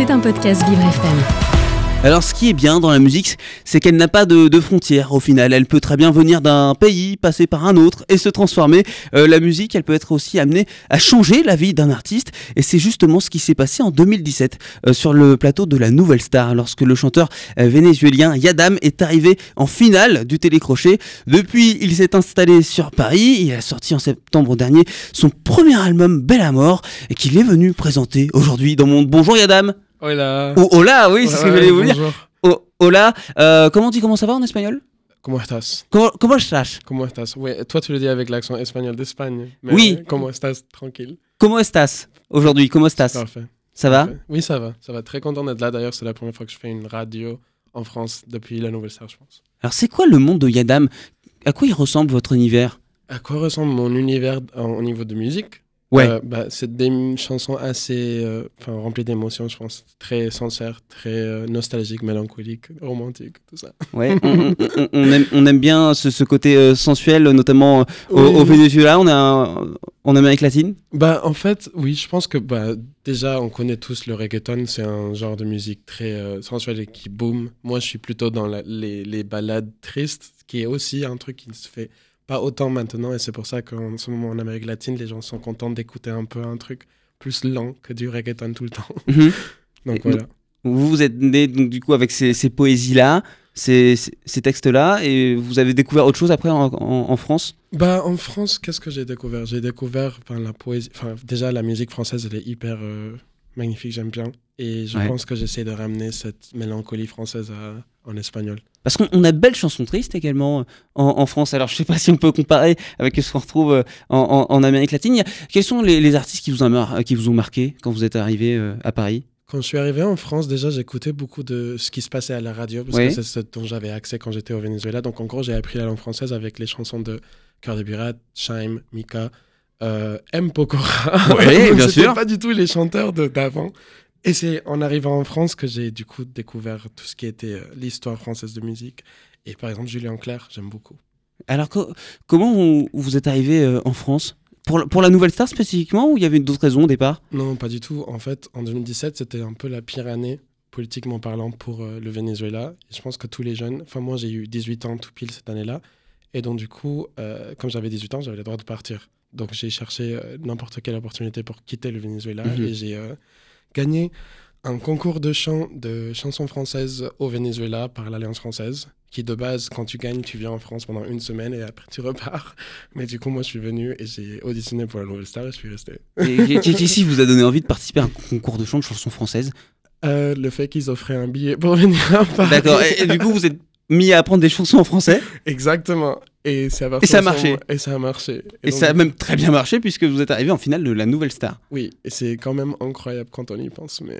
C'est un podcast Vivre FM. Alors ce qui est bien dans la musique, c'est qu'elle n'a pas de, frontières au final. Elle peut très bien venir d'un pays, passer par un autre et se transformer. Euh, la musique, elle peut être aussi amenée à changer la vie d'un artiste. Et c'est justement ce qui s'est passé en 2017 euh, sur le plateau de la Nouvelle Star, lorsque le chanteur euh, vénézuélien Yadam est arrivé en finale du télécrochet. Depuis, il s'est installé sur Paris. Il a sorti en septembre dernier son premier album Belle à mort et qu'il est venu présenter aujourd'hui dans mon Bonjour Yadam. Hola. Ou hola, oui, c'est ce que je voulais vous dire. hola. Euh, comment on dit comment ça va en espagnol? Comment estás? Comment, comment estás? Comment estás? Oui, toi tu le dis avec l'accent espagnol d'Espagne. Oui. Comment estás Tranquille. Comment estás aujourd'hui Comment estás? Parfait. Ça va? Oui, ça va. Ça va. Très content d'être là. D'ailleurs, c'est la première fois que je fais une radio en France depuis la Nouvelle Star, je pense. Alors, c'est quoi le monde de Yadam? À quoi il ressemble votre univers? À quoi ressemble mon univers au niveau de musique? Ouais. Euh, bah, c'est des chansons assez euh, remplies d'émotions, je pense. Très sincères, très euh, nostalgiques, mélancoliques, romantiques, tout ça. Ouais, on, aime, on, aime, bien ce, ce côté sensuel, notamment au, Venezuela. On a en Amérique latine? Bah, En fait, oui, je pense que bah, déjà, on connaît tous le reggaeton. C'est un genre de musique très sensuel et qui boom. Moi, je suis plutôt dans les, les ballades tristes, qui est aussi un truc qui se fait pas autant maintenant, et c'est pour ça qu'en ce moment en Amérique latine, les gens sont contents d'écouter un peu un truc plus lent que du reggaeton tout le temps. Mhm. donc voilà. Vous êtes né donc, du coup avec ces, ces poésies-là, ces, ces textes-là, et vous avez découvert autre chose après en, en, France? Bah, En France, qu'est-ce que j'ai découvert? J'ai découvert la poésie, enfin, déjà la musique française, elle est hyper euh, magnifique, j'aime bien. Et je pense que j'essaie de ramener cette mélancolie française en espagnol. Parce qu'on a de belles chansons tristes également euh, en, France. Alors je sais pas si on peut comparer avec ce qu'on retrouve euh, en, Amérique latine. Quels sont les, artistes qui vous, ont, qui vous ont marqué quand vous êtes arrivé euh, à Paris? Quand je suis arrivé en France, déjà, j'écoutais beaucoup de ce qui se passait à la radio, parce que c'est ce dont j'avais accès quand j'étais au Venezuela. Donc, en gros, j'ai appris la langue française avec les chansons de Cœur de Pirate, Chaim, Mika, M. Pokora. Oui, bien sûr. pas du tout les chanteurs d'avant. Et c'est en arrivant en France que j'ai du coup découvert tout ce qui était euh, l'histoire française de musique. Et par exemple, Julien Clerc, j'aime beaucoup. Alors, comment vous êtes arrivé euh, en France? Pour, pour, la Nouvelle Star spécifiquement ou il y avait d'autres raisons au départ? Non, pas du tout. En fait, en 2017, c'était un peu la pire année, politiquement parlant, pour euh, le Venezuela. Et je pense que tous les jeunes, enfin moi j'ai eu 18 ans tout pile cette année-là. Et donc du coup, comme j'avais 18 ans, j'avais le droit de partir. Donc j'ai cherché n'importe quelle opportunité pour quitter le Venezuela. Mhm. Et j'ai gagné un concours de chant de chansons françaises au Venezuela par l'Alliance française, qui de base, quand tu gagnes, tu viens en France pendant une semaine et après tu repars. Mais du coup, moi, je suis venu et j'ai auditionné pour la Nouvelle Star et je suis resté. Et qu'est-ce qui vous a donné envie de participer à un concours de chant de chansons françaises? Euh, Le fait qu'ils offraient un billet pour venir à Paris. D'accord, et, du coup, vous êtes mis à apprendre des chansons en français? Exactement. Et ça, et ça a marché. Et ça a marché. Et, ça a même très bien marché puisque vous êtes arrivé en finale de la nouvelle star. Oui, et c'est quand même incroyable quand on y pense, mais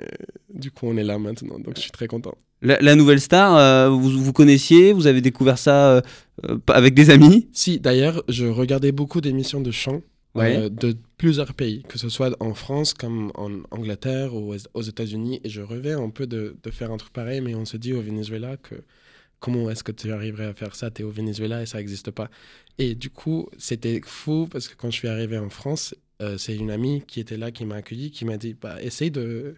du coup on est là maintenant, donc je suis très content. La, nouvelle star, euh, vous, vous connaissiez, vous avez découvert ça euh, euh, avec des amis? Si, d'ailleurs, je regardais beaucoup d'émissions de chant de plusieurs pays, que ce soit en France comme en Angleterre ou aux États-Unis, et je rêvais un peu de, de faire un truc pareil, mais on se dit au Venezuela que comment est-ce que tu arriverais à faire ça? Tu es au Venezuela et ça n'existe pas. Et du coup, c'était fou parce que quand je suis arrivé en France, euh, c'est une amie qui était là, qui m'a accueilli, qui m'a dit bah, essaye de,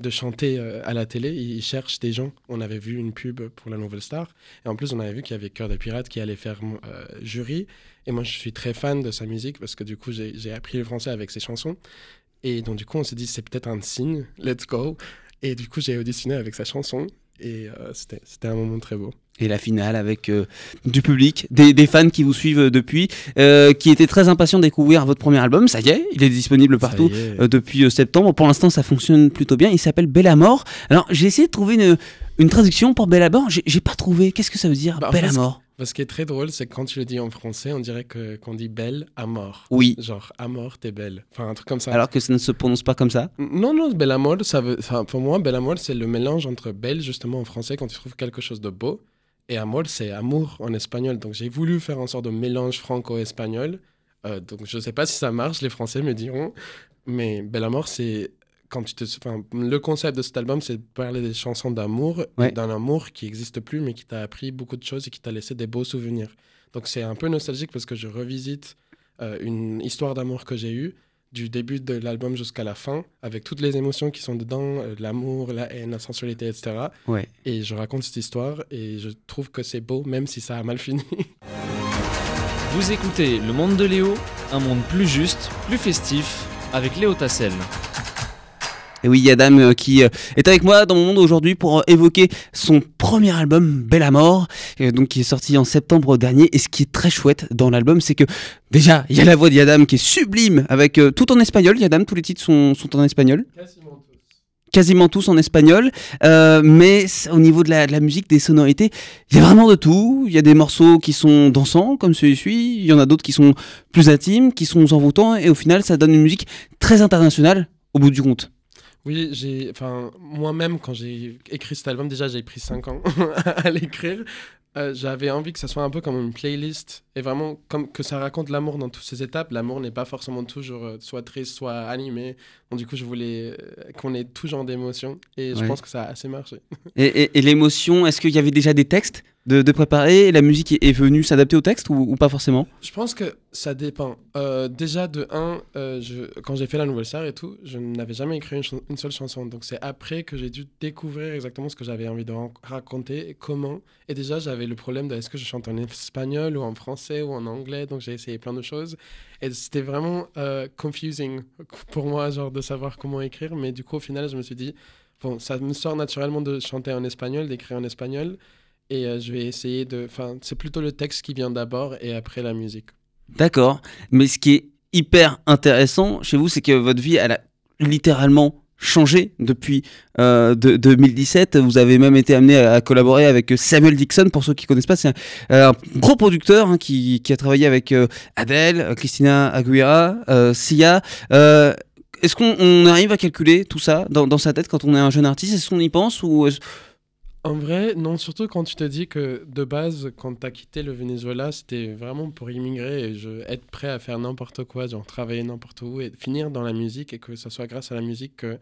de chanter euh, à la télé. Ils cherchent des gens. On avait vu une pub pour la Nouvelle Star. Et en plus, on avait vu qu'il y avait Cœur de Pirate qui allait faire euh, jury. Et moi, je suis très fan de sa musique parce que du coup, j'ai appris le français avec ses chansons. Et donc, du coup, on s'est dit c'est peut-être un signe, let's go. Et du coup, j'ai auditionné avec sa chanson. Et euh, c'était un moment très beau. Et la finale avec euh, du public, des, des, fans qui vous suivent depuis, euh, qui étaient très impatients de découvrir votre premier album. Ça y est, il est disponible partout depuis septembre. Pour l'instant, ça fonctionne plutôt bien. Il s'appelle Bella Mort. Alors, j'ai essayé de trouver une, une traduction pour Bella Mort. J'ai pas trouvé. Qu'est-ce que ça veut dire, bah, Bella Mort? Ce qui est très drôle, c'est que quand tu le dis en français, on dirait que, qu'on dit belle à mort. Oui. Genre, à mort, t'es belle. Enfin, un truc comme ça. Alors que ça ne se prononce pas comme ça? Non, non, belle à mort, ça veut, pour moi, belle à mort, c'est le mélange entre belle, justement, en français, quand tu trouves quelque chose de beau, et amor, c'est amour en espagnol. Donc, j'ai voulu faire un sort de mélange franco-espagnol. Euh, donc, je ne sais pas si ça marche, les Français me diront. Mais belle à mort, c'est quand tu te, le concept de cet album, c'est de parler des chansons d'amour, d'un amour qui n'existe plus, mais qui t'a appris beaucoup de choses et qui t'a laissé des beaux souvenirs. Donc c'est un peu nostalgique parce que je revisite euh, une histoire d'amour que j'ai eue du début de l'album jusqu'à la fin, avec toutes les émotions qui sont dedans, l'amour, la haine, la sensualité, etc. Ouais. Et je raconte cette histoire et je trouve que c'est beau, même si ça a mal fini. Vous écoutez Le Monde de Léo, un monde plus juste, plus festif, avec Léo Tassel. Et oui, Yadam euh, qui euh, est avec moi dans mon monde aujourd'hui pour euh, évoquer son premier album, Belle Mort, donc qui est sorti en septembre dernier. Et ce qui est très chouette dans l'album, c'est que déjà, il y a la voix de Yadam qui est sublime, avec tout en espagnol. Yadam, tous les titres sont, sont en espagnol quasiment tous en espagnol, mais au niveau de la, de la, musique, des sonorités, il y a vraiment de tout. Il y a des morceaux qui sont dansants, comme celui-ci, il y en a d'autres qui sont plus intimes, qui sont envoûtants, et au final, ça donne une musique très internationale au bout du compte. Oui, j'ai, enfin, moi-même, quand j'ai écrit cet album, déjà, j'ai pris 5 ans à l'écrire. Euh, j'avais envie que ça soit un peu comme une playlist et vraiment comme que ça raconte l'amour dans toutes ses étapes. L'amour n'est pas forcément toujours euh, soit triste, soit animé. Donc du coup, je voulais euh, qu'on ait tout genre d'émotions et je pense que ça a assez marché. Et, et l'émotion, est-ce qu'il y avait déjà des textes? De, préparer La musique est, venue s'adapter au texte ou, pas forcément? Je pense que ça dépend. Euh, déjà, de un, euh, je, quand j'ai fait la nouvelle star et tout, je n'avais jamais écrit une, seule chanson. Donc c'est après que j'ai dû découvrir exactement ce que j'avais envie de raconter et comment. Et déjà, j'avais le problème de est-ce que je chante en espagnol ou en français ou en anglais? Donc j'ai essayé plein de choses. Et c'était vraiment euh, confusing pour moi, genre de savoir comment écrire. Mais du coup, au final, je me suis dit, bon, ça me sort naturellement de chanter en espagnol, d'écrire en espagnol et euh, je vais essayer de. Enfin, c'est plutôt le texte qui vient d'abord et après la musique. D'accord. Mais ce qui est hyper intéressant chez vous, c'est que votre vie, elle a littéralement changé depuis euh, de, 2017. Vous avez même été amené à, collaborer avec Samuel Dixon. Pour ceux qui connaissent pas, c'est un, gros producteur hein, qui, a travaillé avec euh, Adele, Christina Aguilera, Sia. Est-ce qu'on arrive à calculer tout ça dans, dans, sa tête quand on est un jeune artiste? Est-ce qu'on y pense ou en vrai, non, surtout quand tu te dis que de base, quand tu as quitté le Venezuela, c'était vraiment pour immigrer et être prêt à faire n'importe quoi, genre travailler n'importe où et finir dans la musique et que ce soit grâce à la musique que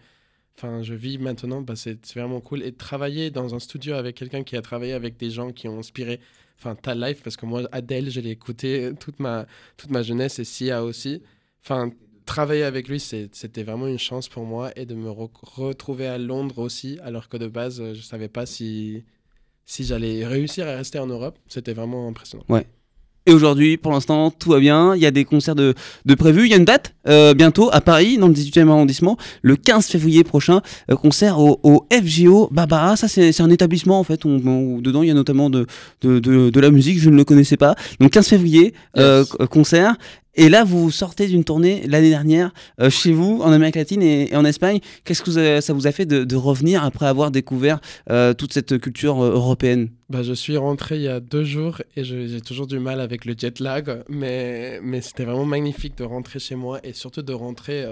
enfin, je vis maintenant, bah, c'est vraiment cool. Et travailler dans un studio avec quelqu'un qui a travaillé avec des gens qui ont inspiré enfin, ta life, parce que moi, Adèle, je l'ai écouté toute ma, toute ma jeunesse et Sia aussi. Enfin, travailler avec lui, c'était vraiment une chance pour moi et de me retrouver à Londres aussi, alors que de base, je ne savais pas si, si j'allais réussir à rester en Europe. C'était vraiment impressionnant. Ouais. Et aujourd'hui, pour l'instant, tout va bien. Il y a des concerts de, de prévus. Il y a une date euh, bientôt à Paris, dans le 18e arrondissement, le 15 février prochain. Euh, concert au, au, FGO Barbara. Ça, c'est un établissement en fait. Où, dedans, il y a notamment de, de, de, de, la musique. Je ne le connaissais pas. Donc 15 février, euh, concert. Et là, vous sortez d'une tournée l'année dernière euh, chez vous, en Amérique latine et, en Espagne. Qu'est-ce que ça vous a fait de, revenir après avoir découvert euh, toute cette culture euh, européenne? Bah, Je suis rentré il y a deux jours et j'ai toujours du mal avec le jet lag, mais, mais c'était vraiment magnifique de rentrer chez moi et surtout de rentrer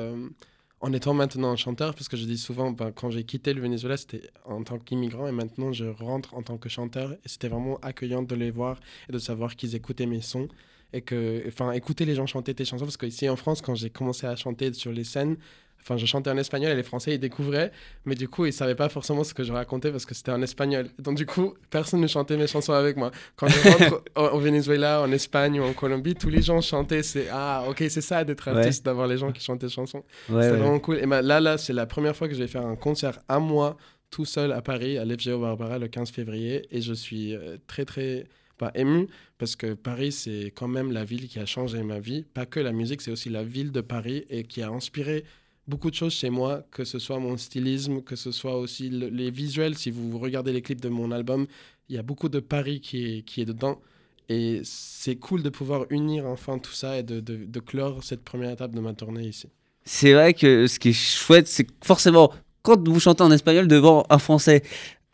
en étant maintenant chanteur, parce que je dis souvent, bah, quand j'ai quitté le Venezuela, c'était en tant qu'immigrant, et maintenant je rentre en tant que chanteur, et c'était vraiment accueillant de les voir et de savoir qu'ils écoutaient mes sons et que, enfin, écouter les gens chanter tes chansons, parce qu'ici en France, quand j'ai commencé à chanter sur les scènes, enfin, je chantais en espagnol et les Français, ils découvraient, mais du coup, ils savaient pas forcément ce que je racontais parce que c'était en espagnol. Donc, du coup, personne ne chantait mes chansons avec moi. Quand je rentre au, Venezuela, en Espagne ou en Colombie, tous les gens chantaient, c'est ah, ok, c'est ça d'être artiste, d'avoir les gens qui chantent tes chansons. c'est vraiment cool. Et ben, là, là, c'est la première fois que je vais faire un concert à moi, tout seul à Paris, à l'FGO Barbara, le 15 février, et je suis euh, très, très pas ému parce que Paris, c'est quand même la ville qui a changé ma vie. Pas que la musique, c'est aussi la ville de Paris et qui a inspiré beaucoup de choses chez moi, que ce soit mon stylisme, que ce soit aussi les visuels. Si vous regardez les clips de mon album, il y a beaucoup de Paris qui est, qui est dedans. Et c'est cool de pouvoir unir enfin tout ça et de, de, de clore cette première étape de ma tournée ici. C'est vrai que ce qui est chouette, c'est forcément quand vous chantez en espagnol devant un français,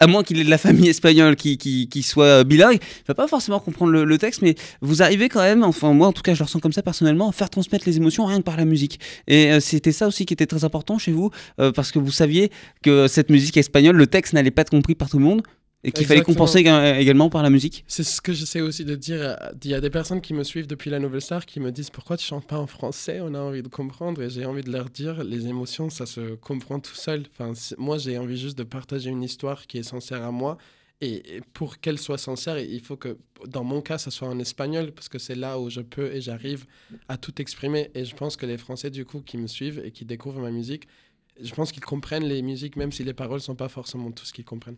à moins qu'il ait de la famille espagnole qui, soit bilingue, il va pas forcément comprendre le, texte, mais vous arrivez quand même, enfin moi en tout cas je le ressens comme ça personnellement, à faire transmettre les émotions rien que par la musique. Et euh, c'était ça aussi qui était très important chez vous, euh, parce que vous saviez que cette musique espagnole, le texte n'allait pas être compris par tout le monde, et qu'il fallait compenser également par la musique C'est ce que j'essaie aussi de dire. Il y a des personnes qui me suivent depuis la Nouvelle Star qui me disent pourquoi tu chantes pas en français? On a envie de comprendre et j'ai envie de leur dire les émotions, ça se comprend tout seul. Enfin, moi, j'ai envie juste de partager une histoire qui est sincère à moi Et pour qu'elle soit sincère, il faut que, dans mon cas, ça soit en espagnol, parce que c'est là où je peux et j'arrive à tout exprimer. Et je pense que les Français, du coup, qui me suivent et qui découvrent ma musique, je pense qu'ils comprennent les musiques, même si les paroles ne sont pas forcément tout ce qu'ils comprennent.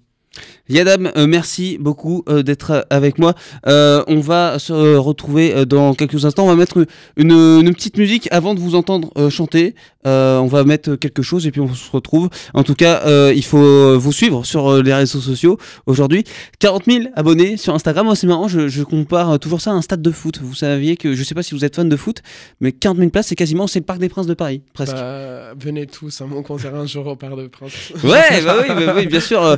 Yadam, euh, merci beaucoup euh, d'être euh, avec moi. on va se retrouver dans quelques instants. On va mettre une, une petite musique avant de vous entendre chanter. on va mettre quelque chose et puis on se retrouve. En tout cas, il faut vous suivre sur les réseaux sociaux aujourd'hui. 40 000 abonnés sur Instagram. Moi, c'est marrant, je, je, compare toujours ça à un stade de foot. Vous saviez que, je sais pas si vous êtes fan de foot, mais 40 000 places, c'est quasiment c'est le Parc des Princes de Paris, presque. Bah, venez tous à mon concert un jour au Parc des Princes. Ouais, bah oui, bah oui, bien sûr.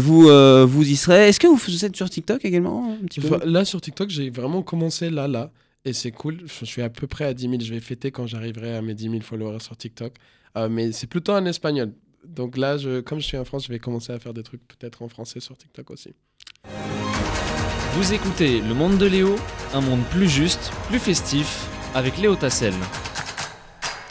Vous, euh, vous y serez. Est-ce que vous êtes sur TikTok également un petit peu Là, sur TikTok, j'ai vraiment commencé là, là. Et c'est cool. Je suis à peu près à 10 000. Je vais fêter quand j'arriverai à mes 10 000 followers sur TikTok. Euh, mais c'est plutôt en espagnol. Donc là, je, comme je suis en France, je vais commencer à faire des trucs peut-être en français sur TikTok aussi. Vous écoutez Le Monde de Léo, un monde plus juste, plus festif, avec Léo Tassel.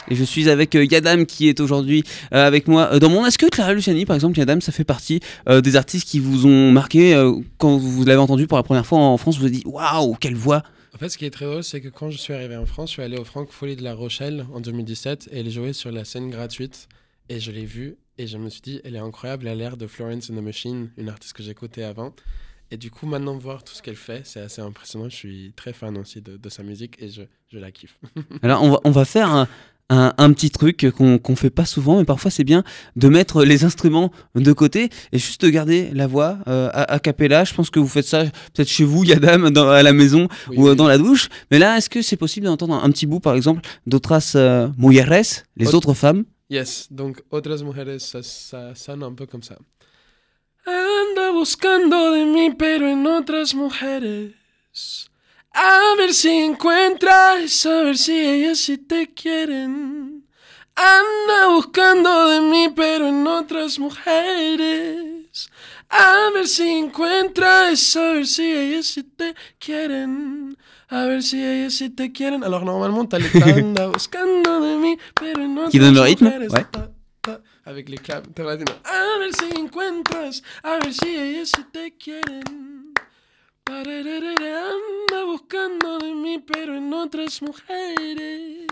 Et je suis avec euh, Yadam qui est aujourd'hui euh, avec moi euh, dans mon. Est-ce que Clara Luciani, par exemple, Yadam, ça fait partie des artistes qui vous ont marqué quand vous l'avez entendu pour la première fois en France Vous vous avez dit waouh, quelle voix en fait, ce qui est très drôle, c'est que quand je suis arrivé en France, je suis allé au Francophonie de La Rochelle en 2017 et elle jouait sur la scène gratuite. Et je l'ai vue et je me suis dit, elle est incroyable, elle a l'air de Florence and the Machine, une artiste que j'écoutais avant. Et du coup, maintenant, voir tout ce qu'elle fait, c'est assez impressionnant. Je suis très fan aussi de, sa musique et je, je la kiffe. Alors, on va, on va faire un, un, petit truc qu'on ne fait pas souvent, mais parfois c'est bien de mettre les instruments de côté et juste de garder la voix euh, à, à cappella. Je pense que vous faites ça peut-être chez vous, Yadam, dans, à la maison ou dans la douche. Mais là, est-ce que c'est possible d'entendre un, petit bout, par exemple, d'Otras euh, Mujeres, les autres femmes? Yes, donc Otras Mujeres, ça, ça sonne un peu comme ça. Anda buscando de mí, pero en otras mujeres. A ver si encuentras, a ver si ellas sí te quieren. Anda buscando de mí, pero en otras mujeres. A ver si encuentras, a ver si ellas sí te quieren. A ver si ellas sí te quieren. Alors normalement, t'as les anda buscando de mí, pero en otras mujeres. Ouais. avec les claps, A ver si encuentras, a ver si ellas sí te quieren. Mí, pero en otras mujeres.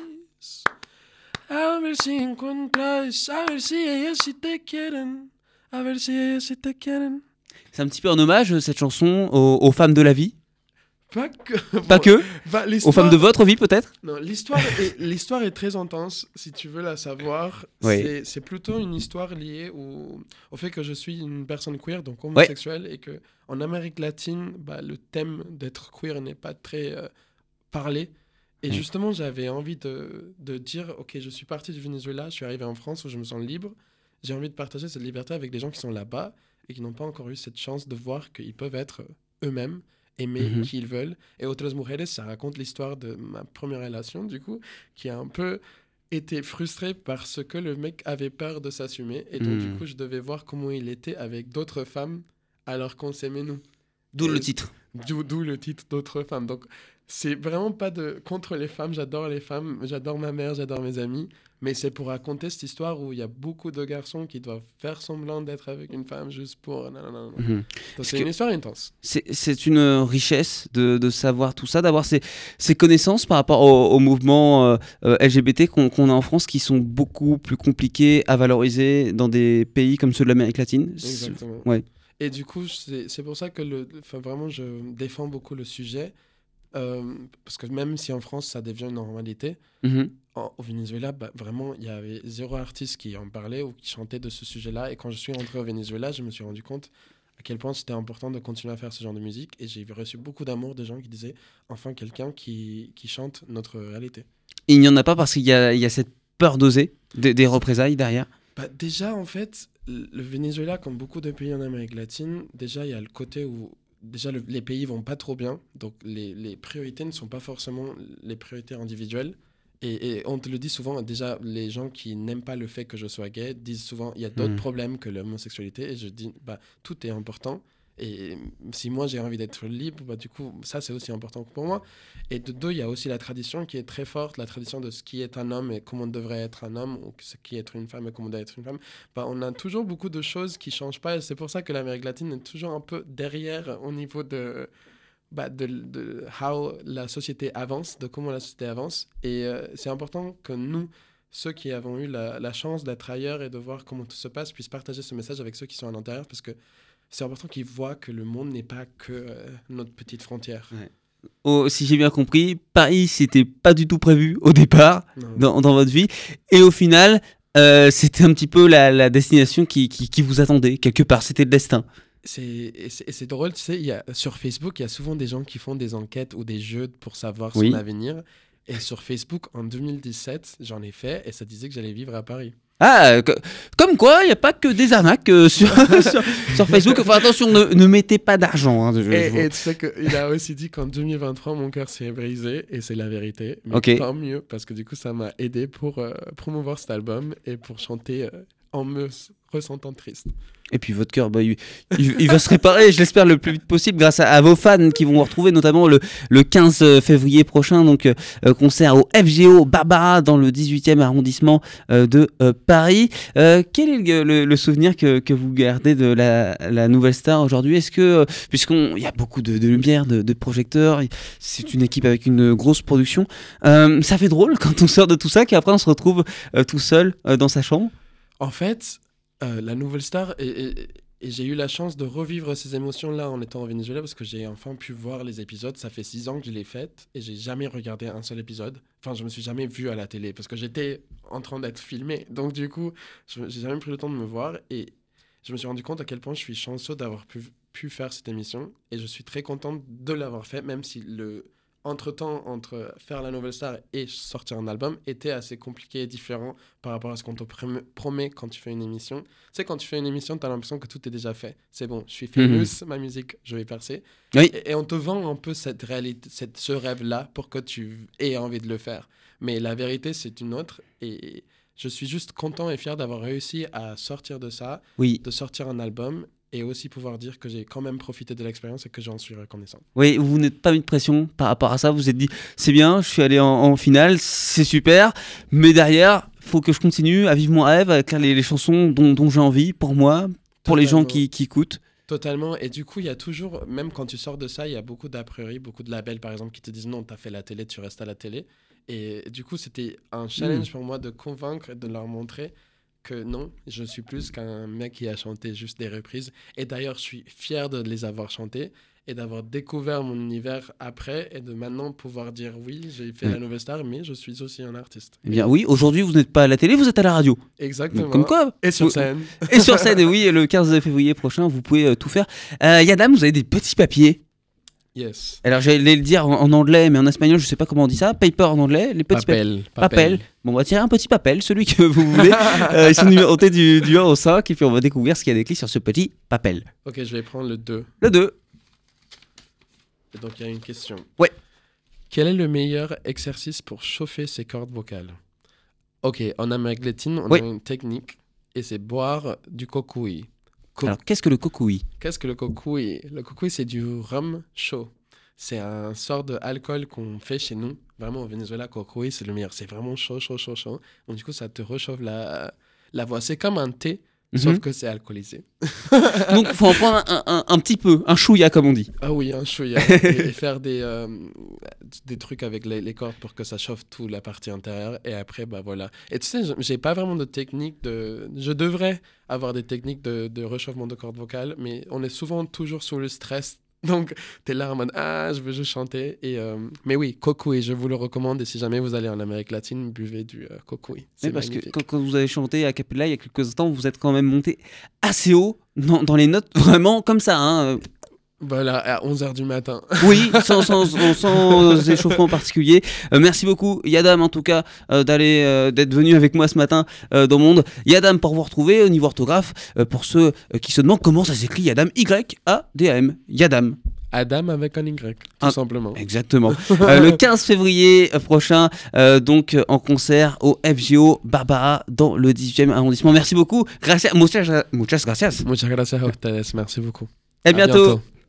A ver si encuentras, a ver si ellas sí te quieren. A ver si ellas sí te quieren. C'est un petit peu un hommage, cette chanson, aux, aux femmes de la vie Pas que. Pas que Aux femmes de votre vie, peut-être? Non, l'histoire est, l'histoire est très intense, si tu veux la savoir. C'est, c'est plutôt une histoire liée au, au, fait que je suis une personne queer, donc homosexuelle, et que en Amérique latine, bah, le thème d'être queer n'est pas très euh, parlé. Et justement, j'avais envie de, de, dire Ok, je suis parti du Venezuela, je suis arrivé en France où je me sens libre. J'ai envie de partager cette liberté avec des gens qui sont là-bas et qui n'ont pas encore eu cette chance de voir qu'ils peuvent être eux-mêmes aimer mhm. qui ils veulent. Et Otras Mujeres, ça raconte l'histoire de ma première relation, du coup, qui a un peu été frustrée parce que le mec avait peur de s'assumer. Et donc, du mhm. coup, je devais voir comment il était avec d'autres femmes alors qu'on s'aimait nous. D'où le titre. D'où le titre d'autres femmes. Donc, c'est vraiment pas de contre les femmes. J'adore les femmes. J'adore ma mère, j'adore mes amis. Mais c'est pour raconter cette histoire où il y a beaucoup de garçons qui doivent faire semblant d'être avec une femme juste pour. Mhm. C'est une histoire intense. C'est une richesse de, de, savoir tout ça, d'avoir ces, ces, connaissances par rapport au, mouvement euh, euh, LGBT qu'on a en France qui sont beaucoup plus compliqués à valoriser dans des pays comme ceux de l'Amérique latine. Exactement. Ouais. Et du coup, c'est pour ça que le, vraiment je défends beaucoup le sujet. Euh, parce que même si en France ça devient une normalité, mhm. au Venezuela, bah, vraiment, il y avait zéro artiste qui en parlait ou qui chantait de ce sujet-là. Et quand je suis rentré au Venezuela, je me suis rendu compte à quel point c'était important de continuer à faire ce genre de musique. Et j'ai reçu beaucoup d'amour de gens qui disaient enfin quelqu'un qui, qui, chante notre réalité. il n'y en a pas parce qu'il y a, y a, cette peur d'oser, des, représailles derrière bah, Déjà, en fait, le Venezuela, comme beaucoup de pays en Amérique latine, déjà, il y a le côté où déjà les pays vont pas trop bien, donc les, les, priorités ne sont pas forcément les priorités individuelles. Et, on te le dit souvent, déjà, les gens qui n'aiment pas le fait que je sois gay disent souvent il y a d'autres hmm. problèmes que l'homosexualité. Et je dis bah, tout est important. Et si moi j'ai envie d'être libre, bah, du coup, ça c'est aussi important pour moi. Et de deux, il y a aussi la tradition qui est très forte, la tradition de ce qui est un homme et comment devrait être un homme, ou ce qui est être une femme et comment doit être une femme. Bah, on a toujours beaucoup de choses qui changent pas. C'est pour ça que l'Amérique latine est toujours un peu derrière au niveau de, bah, how la société avance, de comment la société avance. Et euh, c'est important que nous, ceux qui avons eu la, la chance d'être ailleurs et de voir comment tout se passe, puissent partager ce message avec ceux qui sont à l'intérieur, parce que c'est important qu'ils voient que le monde n'est pas que euh, notre petite frontière. Oh, si j'ai bien compris, Paris, c'était pas du tout prévu au départ dans, dans, votre vie. Et au final, euh, c'était un petit peu la, la destination qui, qui, qui, vous attendait, quelque part. C'était le destin. C'est drôle, tu sais, y a, sur Facebook, il y a souvent des gens qui font des enquêtes ou des jeux pour savoir son avenir. Et sur Facebook, en 2017, j'en ai fait et ça disait que j'allais vivre à Paris. Ah, comme quoi, il n'y a pas que des arnaques euh, sur, sur, Facebook. Enfin, attention, ne, ne mettez pas d'argent. Hein, et, tu sais qu'il a aussi dit qu'en 2023, mon cœur s'est brisé, et c'est la vérité. Mais tant mieux, parce que du coup, ça m'a aidé pour euh, promouvoir cet album et pour chanter euh, en me ressentant triste. Et puis votre cœur, bah, il, va se réparer, je l'espère, le plus vite possible grâce à, vos fans qui vont vous retrouver notamment le, le 15 février prochain, donc euh, concert au FGO Barbara dans le 18e arrondissement euh, de euh, Paris. quel est le, souvenir que, vous gardez de la, Nouvelle Star aujourd'hui? Est-ce que, puisqu'il y a beaucoup de, lumière, de, projecteurs, c'est une équipe avec une grosse production, ça fait drôle quand on sort de tout ça qu'après on se retrouve tout seul dans sa chambre? En fait, euh, la nouvelle star, et, j'ai eu la chance de revivre ces émotions-là en étant au Venezuela parce que j'ai enfin pu voir les épisodes. Ça fait six ans que je l'ai faite et j'ai jamais regardé un seul épisode. Enfin, je me suis jamais vu à la télé parce que j'étais en train d'être filmé. Donc, du coup, j'ai jamais pris le temps de me voir et je me suis rendu compte à quel point je suis chanceux d'avoir pu, pu faire cette émission et je suis très contente de l'avoir fait, même si le entre-temps, entre faire la nouvelle star et sortir un album, était assez compliqué et différent par rapport à ce qu'on te promet quand tu fais une émission. Tu sais, quand tu fais une émission, tu as l'impression que tout est déjà fait. C'est bon, je suis famous, mhm. ma musique, je vais percer. Et, on te vend un peu cette réalité, cette, ce rêve-là pour que tu aies envie de le faire. Mais la vérité, c'est une autre. Et je suis juste content et fier d'avoir réussi à sortir de ça, oui. de sortir un album et aussi pouvoir dire que j'ai quand même profité de l'expérience et que j'en suis reconnaissant. Oui, vous n'êtes pas mis de pression par rapport à ça, vous vous êtes dit c'est bien, je suis allé en, finale, c'est super, mais derrière, faut que je continue à vivre mon rêve avec les, les chansons dont, dont j'ai envie pour moi, pour les gens qui, qui écoutent. Totalement. Et du coup, il y a toujours, même quand tu sors de ça, il y a beaucoup d'a priori, beaucoup de labels par exemple qui te disent non, tu as fait la télé, tu restes à la télé. Et du coup, c'était un challenge hmm. pour moi de convaincre et de leur montrer que non, je suis plus qu'un mec qui a chanté juste des reprises. Et d'ailleurs, je suis fier de les avoir chantées et d'avoir découvert mon univers après et de maintenant pouvoir dire oui, j'ai fait la nouvelle star, mais je suis aussi un artiste. Eh bien oui, aujourd'hui vous n'êtes pas à la télé, vous êtes à la radio. Exactement. comme quoi Et sur scène. Et sur scène, et oui, le 15 février prochain, vous pouvez euh, tout faire. Euh, Yadam, vous avez des petits papiers Yes. Alors j'allais le dire en, anglais, mais en espagnol, je sais pas comment on dit ça. Paper en anglais, les petits papel. Papel. Bon, on va tirer un petit papel, celui que vous voulez. euh, ils sont numérotés du, du 1 au 5, et puis on va découvrir ce qu'il y a décrit sur ce petit papel. Ok, je vais prendre le 2. Le 2. Et donc il y a une question. Ouais. Quel est le meilleur exercice pour chauffer ses cordes vocales? Ok, en Amérique latine, on a une technique, et c'est boire du cocuy. Alors, qu'est-ce que le cocuy Qu'est-ce que le cocuy Le cocuy, c'est du rhum chaud. C'est un sort d'alcool qu'on fait chez nous. Vraiment, au Venezuela, cocuy, c'est le meilleur. C'est vraiment chaud, chaud, chaud, chaud. Donc, du coup, ça te réchauffe la, la voix. C'est comme un thé, Sauf mhm. que c'est alcoolisé. Donc, il faut en prendre un, un, petit peu, un chouïa, comme on dit. Ah oui, un chouïa. et, faire des, euh, des trucs avec les, cordes pour que ça chauffe toute la partie intérieure. Et après, bah voilà. Et tu sais, j'ai pas vraiment de technique de. Je devrais avoir des techniques de, de réchauffement de cordes vocales, mais on est souvent toujours sous le stress donc, tu es là en mode Ah, je veux juste chanter. Et, euh, mais oui, cocuy, je vous le recommande. Et si jamais vous allez en Amérique latine, buvez du euh, cocuy. C'est parce que quand, vous avez chanté à Capella il y a quelques instants, vous êtes quand même monté assez haut dans, dans les notes, vraiment comme ça. Hein. Voilà, à 11h du matin. Oui, sans, sans, sans échauffement particulier. Euh, merci beaucoup, Yadam, en tout cas, euh, d'aller euh, d'être venu avec moi ce matin dans Monde. Yadam, pour vous retrouver au niveau orthographe, pour ceux qui se demandent comment ça s'écrit Yadam, Y-A-D-A-M. Yadam. Adam avec un Y, tout ah, simplement. Exactement. le 15 février prochain, donc en concert au FGO Barbara dans le 18e arrondissement. Merci beaucoup. Gracias. Muchas, muchas gracias. Muchas gracias a ustedes. Merci beaucoup. À, bientôt.